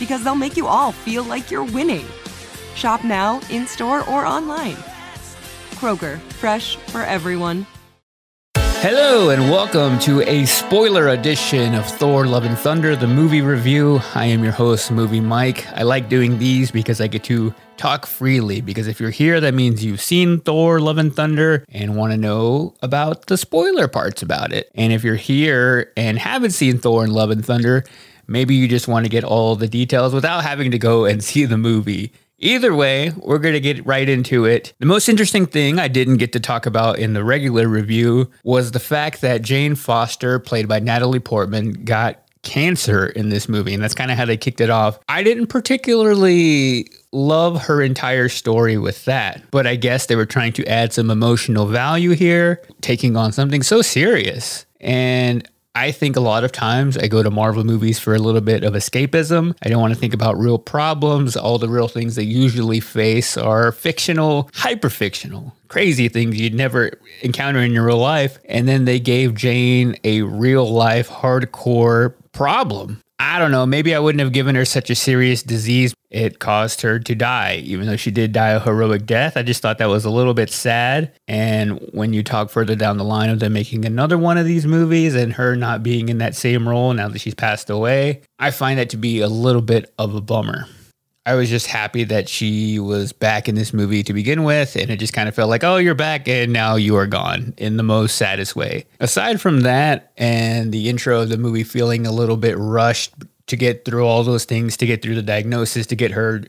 because they'll make you all feel like you're winning. Shop now, in store, or online. Kroger, fresh for everyone. Hello, and welcome to a spoiler edition of Thor Love and Thunder, the movie review. I am your host, Movie Mike. I like doing these because I get to talk freely. Because if you're here, that means you've seen Thor Love and Thunder and want to know about the spoiler parts about it. And if you're here and haven't seen Thor and Love and Thunder, Maybe you just want to get all the details without having to go and see the movie. Either way, we're going to get right into it. The most interesting thing I didn't get to talk about in the regular review was the fact that Jane Foster, played by Natalie Portman, got cancer in this movie. And that's kind of how they kicked it off. I didn't particularly love her entire story with that, but I guess they were trying to add some emotional value here, taking on something so serious. And I think a lot of times I go to Marvel movies for a little bit of escapism. I don't want to think about real problems. All the real things they usually face are fictional, hyper fictional, crazy things you'd never encounter in your real life. And then they gave Jane a real life, hardcore problem. I don't know, maybe I wouldn't have given her such a serious disease. It caused her to die, even though she did die a heroic death. I just thought that was a little bit sad. And when you talk further down the line of them making another one of these movies and her not being in that same role now that she's passed away, I find that to be a little bit of a bummer. I was just happy that she was back in this movie to begin with, and it just kind of felt like, oh, you're back, and now you are gone in the most saddest way. Aside from that, and the intro of the movie feeling a little bit rushed to get through all those things, to get through the diagnosis, to get her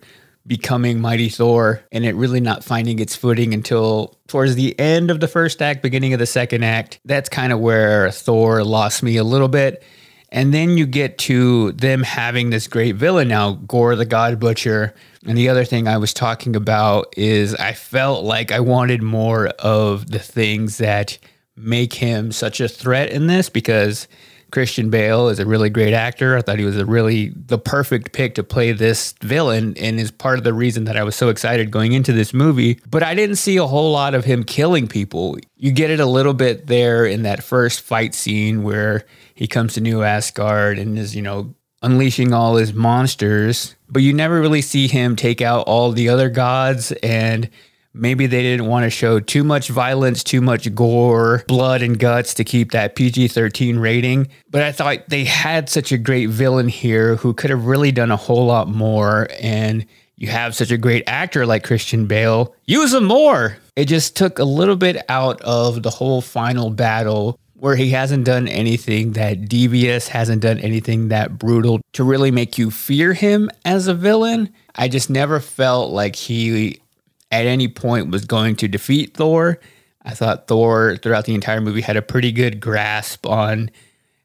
becoming Mighty Thor, and it really not finding its footing until towards the end of the first act, beginning of the second act. That's kind of where Thor lost me a little bit. And then you get to them having this great villain now, Gorr the God Butcher. And the other thing I was talking about is I felt like I wanted more of the things that make him such a threat in this because Christian Bale is a really great actor. I thought he was a really the perfect pick to play this villain and is part of the reason that I was so excited going into this movie. But I didn't see a whole lot of him killing people. You get it a little bit there in that first fight scene where he comes to New Asgard and is, you know, unleashing all his monsters, but you never really see him take out all the other gods and maybe they didn't want to show too much violence, too much gore, blood and guts to keep that PG-13 rating. But I thought they had such a great villain here who could have really done a whole lot more and you have such a great actor like Christian Bale, use him more. It just took a little bit out of the whole final battle where he hasn't done anything that devious, hasn't done anything that brutal to really make you fear him as a villain. I just never felt like he at any point was going to defeat Thor. I thought Thor throughout the entire movie had a pretty good grasp on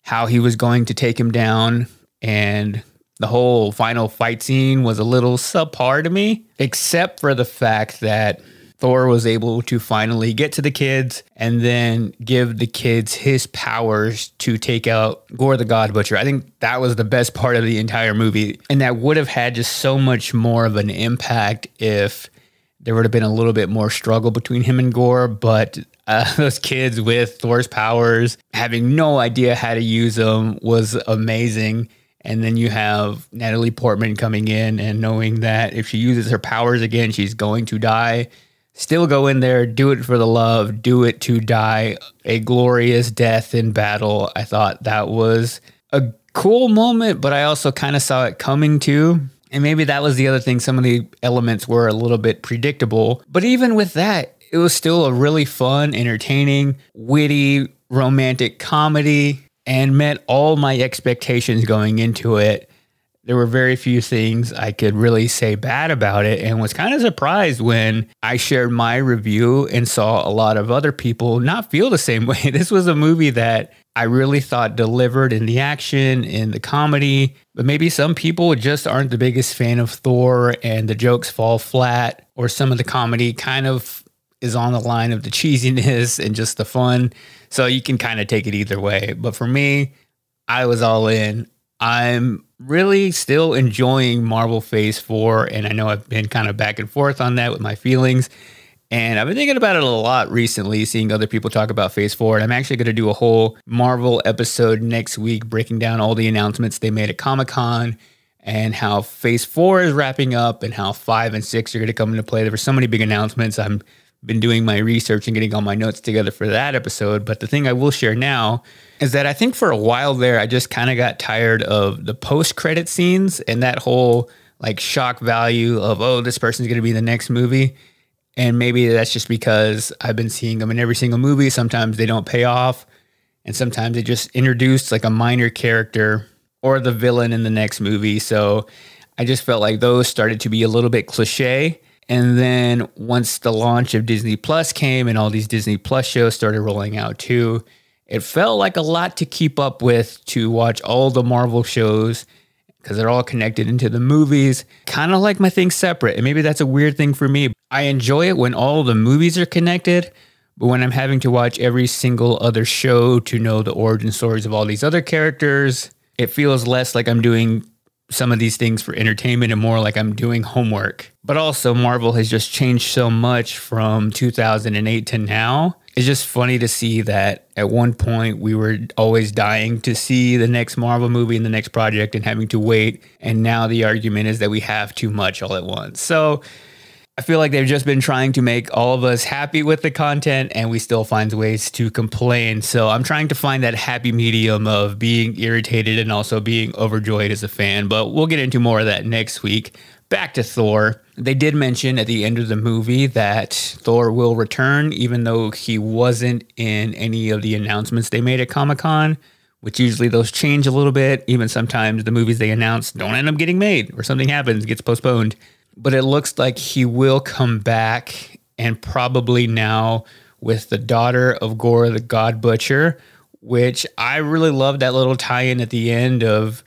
how he was going to take him down and the whole final fight scene was a little subpar to me, except for the fact that Thor was able to finally get to the kids and then give the kids his powers to take out Gorr the God Butcher. I think that was the best part of the entire movie. And that would have had just so much more of an impact if there would have been a little bit more struggle between him and Gorr, But uh, those kids with Thor's powers, having no idea how to use them, was amazing. And then you have Natalie Portman coming in and knowing that if she uses her powers again, she's going to die. Still go in there, do it for the love, do it to die a glorious death in battle. I thought that was a cool moment, but I also kind of saw it coming too. And maybe that was the other thing. Some of the elements were a little bit predictable. But even with that, it was still a really fun, entertaining, witty, romantic comedy and met all my expectations going into it. There were very few things I could really say bad about it and was kind of surprised when I shared my review and saw a lot of other people not feel the same way. This was a movie that I really thought delivered in the action, in the comedy, but maybe some people just aren't the biggest fan of Thor and the jokes fall flat or some of the comedy kind of is on the line of the cheesiness and just the fun. So you can kind of take it either way. But for me, I was all in. I'm really still enjoying Marvel Phase 4. And I know I've been kind of back and forth on that with my feelings. And I've been thinking about it a lot recently, seeing other people talk about Phase 4. And I'm actually going to do a whole Marvel episode next week, breaking down all the announcements they made at Comic Con and how Phase 4 is wrapping up and how 5 and 6 are going to come into play. There were so many big announcements. I'm been doing my research and getting all my notes together for that episode. But the thing I will share now is that I think for a while there, I just kind of got tired of the post credit scenes and that whole like shock value of, oh, this person's going to be the next movie. And maybe that's just because I've been seeing them in every single movie. Sometimes they don't pay off. And sometimes they just introduce like a minor character or the villain in the next movie. So I just felt like those started to be a little bit cliche. And then once the launch of Disney Plus came and all these Disney Plus shows started rolling out too, it felt like a lot to keep up with to watch all the Marvel shows because they're all connected into the movies, kind of like my thing separate. And maybe that's a weird thing for me. I enjoy it when all the movies are connected, but when I'm having to watch every single other show to know the origin stories of all these other characters, it feels less like I'm doing some of these things for entertainment and more like I'm doing homework. But also, Marvel has just changed so much from 2008 to now. It's just funny to see that at one point we were always dying to see the next Marvel movie and the next project and having to wait. And now the argument is that we have too much all at once. So I feel like they've just been trying to make all of us happy with the content and we still find ways to complain. So I'm trying to find that happy medium of being irritated and also being overjoyed as a fan. But we'll get into more of that next week. Back to Thor. They did mention at the end of the movie that Thor will return, even though he wasn't in any of the announcements they made at Comic Con, which usually those change a little bit. Even sometimes the movies they announce don't end up getting made or something happens, gets postponed but it looks like he will come back and probably now with the daughter of Gorr the God Butcher, which I really love that little tie in at the end of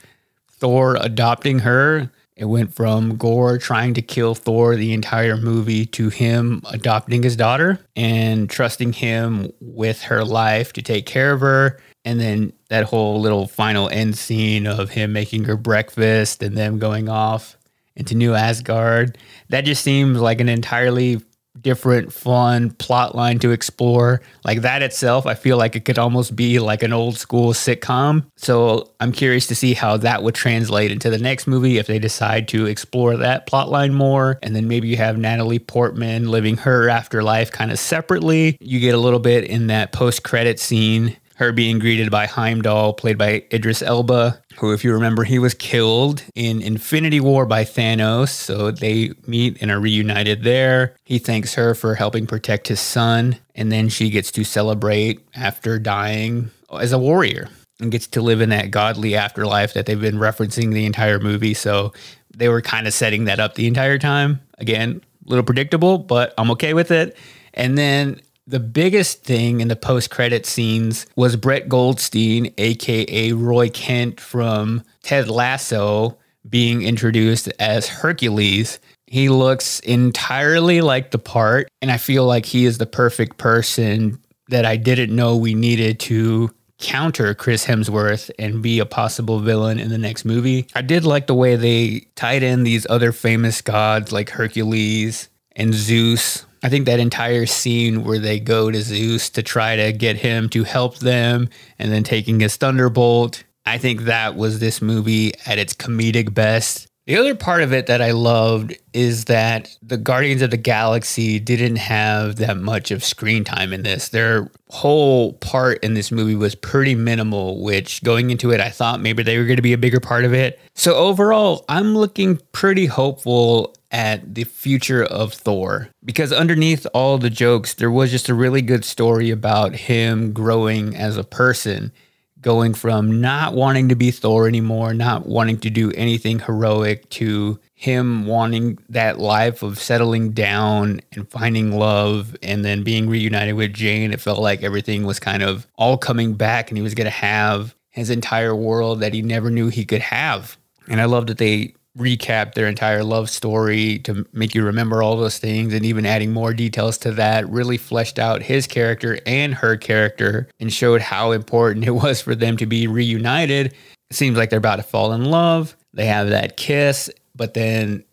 Thor adopting her. It went from Gorr trying to kill Thor the entire movie to him adopting his daughter and trusting him with her life to take care of her. And then that whole little final end scene of him making her breakfast and them going off into New Asgard. That just seems like an entirely different, fun plot line to explore. Like that itself, I feel like it could almost be like an old school sitcom. So I'm curious to see how that would translate into the next movie if they decide to explore that plot line more. And then maybe you have Natalie Portman living her afterlife kind of separately. You get a little bit in that post credit scene her being greeted by Heimdall, played by Idris Elba, who, if you remember, he was killed in Infinity War by Thanos. So they meet and are reunited there. He thanks her for helping protect his son. And then she gets to celebrate after dying as a warrior and gets to live in that godly afterlife that they've been referencing the entire movie. So they were kind of setting that up the entire time. Again, a little predictable, but I'm okay with it. And then the biggest thing in the post credit scenes was Brett Goldstein, aka Roy Kent from Ted Lasso, being introduced as Hercules. He looks entirely like the part, and I feel like he is the perfect person that I didn't know we needed to counter Chris Hemsworth and be a possible villain in the next movie. I did like the way they tied in these other famous gods like Hercules and Zeus. I think that entire scene where they go to Zeus to try to get him to help them and then taking his thunderbolt, I think that was this movie at its comedic best. The other part of it that I loved is that the Guardians of the Galaxy didn't have that much of screen time in this. Their whole part in this movie was pretty minimal, which going into it, I thought maybe they were going to be a bigger part of it. So overall, I'm looking pretty hopeful at the future of Thor because underneath all the jokes, there was just a really good story about him growing as a person going from not wanting to be Thor anymore, not wanting to do anything heroic, to him wanting that life of settling down and finding love and then being reunited with Jane. It felt like everything was kind of all coming back and he was going to have his entire world that he never knew he could have. And I love that they recap their entire love story to make you remember all those things and even adding more details to that really fleshed out his character and her character and showed how important it was for them to be reunited. It seems like they're about to fall in love. They have that kiss, but then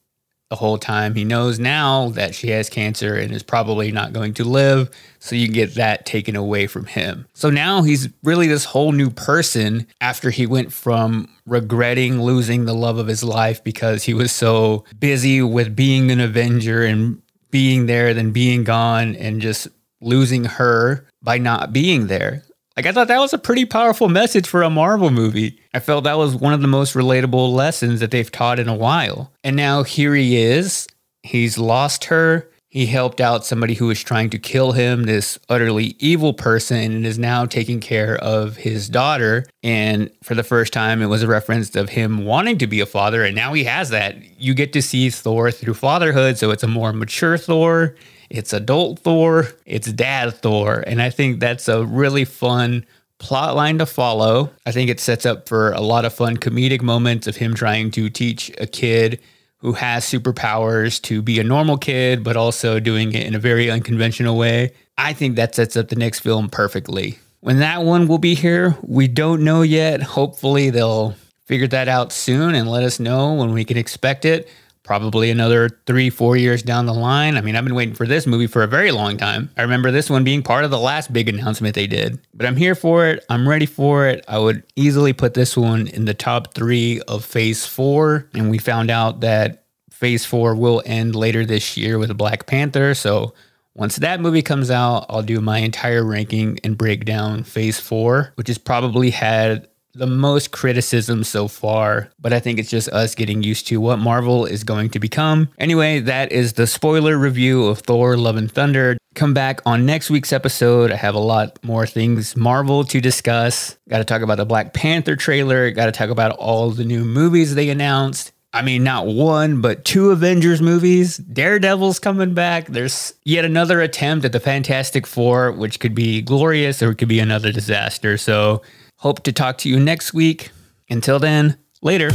the whole time. He knows now that she has cancer and is probably not going to live. So you get that taken away from him. So now he's really this whole new person after he went from regretting losing the love of his life because he was so busy with being an Avenger and being there, then being gone, and just losing her by not being there. Like I thought that was a pretty powerful message for a Marvel movie. I felt that was one of the most relatable lessons that they've taught in a while. And now here he is. He's lost her. He helped out somebody who was trying to kill him, this utterly evil person, and is now taking care of his daughter. And for the first time, it was a reference of him wanting to be a father. And now he has that. You get to see Thor through fatherhood. So it's a more mature Thor it's adult Thor, it's dad Thor. And I think that's a really fun plot line to follow. I think it sets up for a lot of fun comedic moments of him trying to teach a kid who has superpowers to be a normal kid, but also doing it in a very unconventional way. I think that sets up the next film perfectly. When that one will be here, we don't know yet. Hopefully, they'll figure that out soon and let us know when we can expect it probably another three, four years down the line. I mean, I've been waiting for this movie for a very long time. I remember this one being part of the last big announcement they did, but I'm here for it. I'm ready for it. I would easily put this one in the top three of phase four. And we found out that phase four will end later this year with Black Panther. So once that movie comes out, I'll do my entire ranking and break down phase four, which has probably had the most criticism so far, but I think it's just us getting used to what Marvel is going to become. Anyway, that is the spoiler review of Thor Love and Thunder. Come back on next week's episode. I have a lot more things Marvel to discuss. Got to talk about the Black Panther trailer, got to talk about all the new movies they announced. I mean, not one, but two Avengers movies. Daredevil's coming back. There's yet another attempt at the Fantastic Four, which could be glorious or it could be another disaster. So Hope to talk to you next week. Until then, later.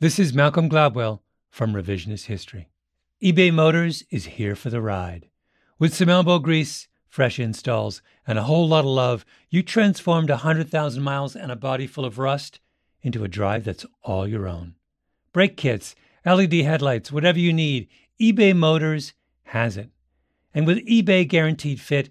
This is Malcolm Gladwell from Revisionist History. eBay Motors is here for the ride. With some elbow grease, fresh installs, and a whole lot of love, you transformed 100,000 miles and a body full of rust into a drive that's all your own. Brake kits, LED headlights, whatever you need, eBay Motors has it. And with eBay Guaranteed Fit,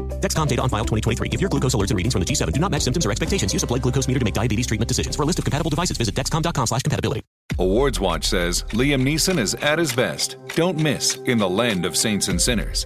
Dexcom data on file 2023. If your glucose alerts and readings from the G7 do not match symptoms or expectations, use a blood glucose meter to make diabetes treatment decisions. For a list of compatible devices, visit dexcom.com slash compatibility. Awards Watch says Liam Neeson is at his best. Don't miss In the Land of Saints and Sinners.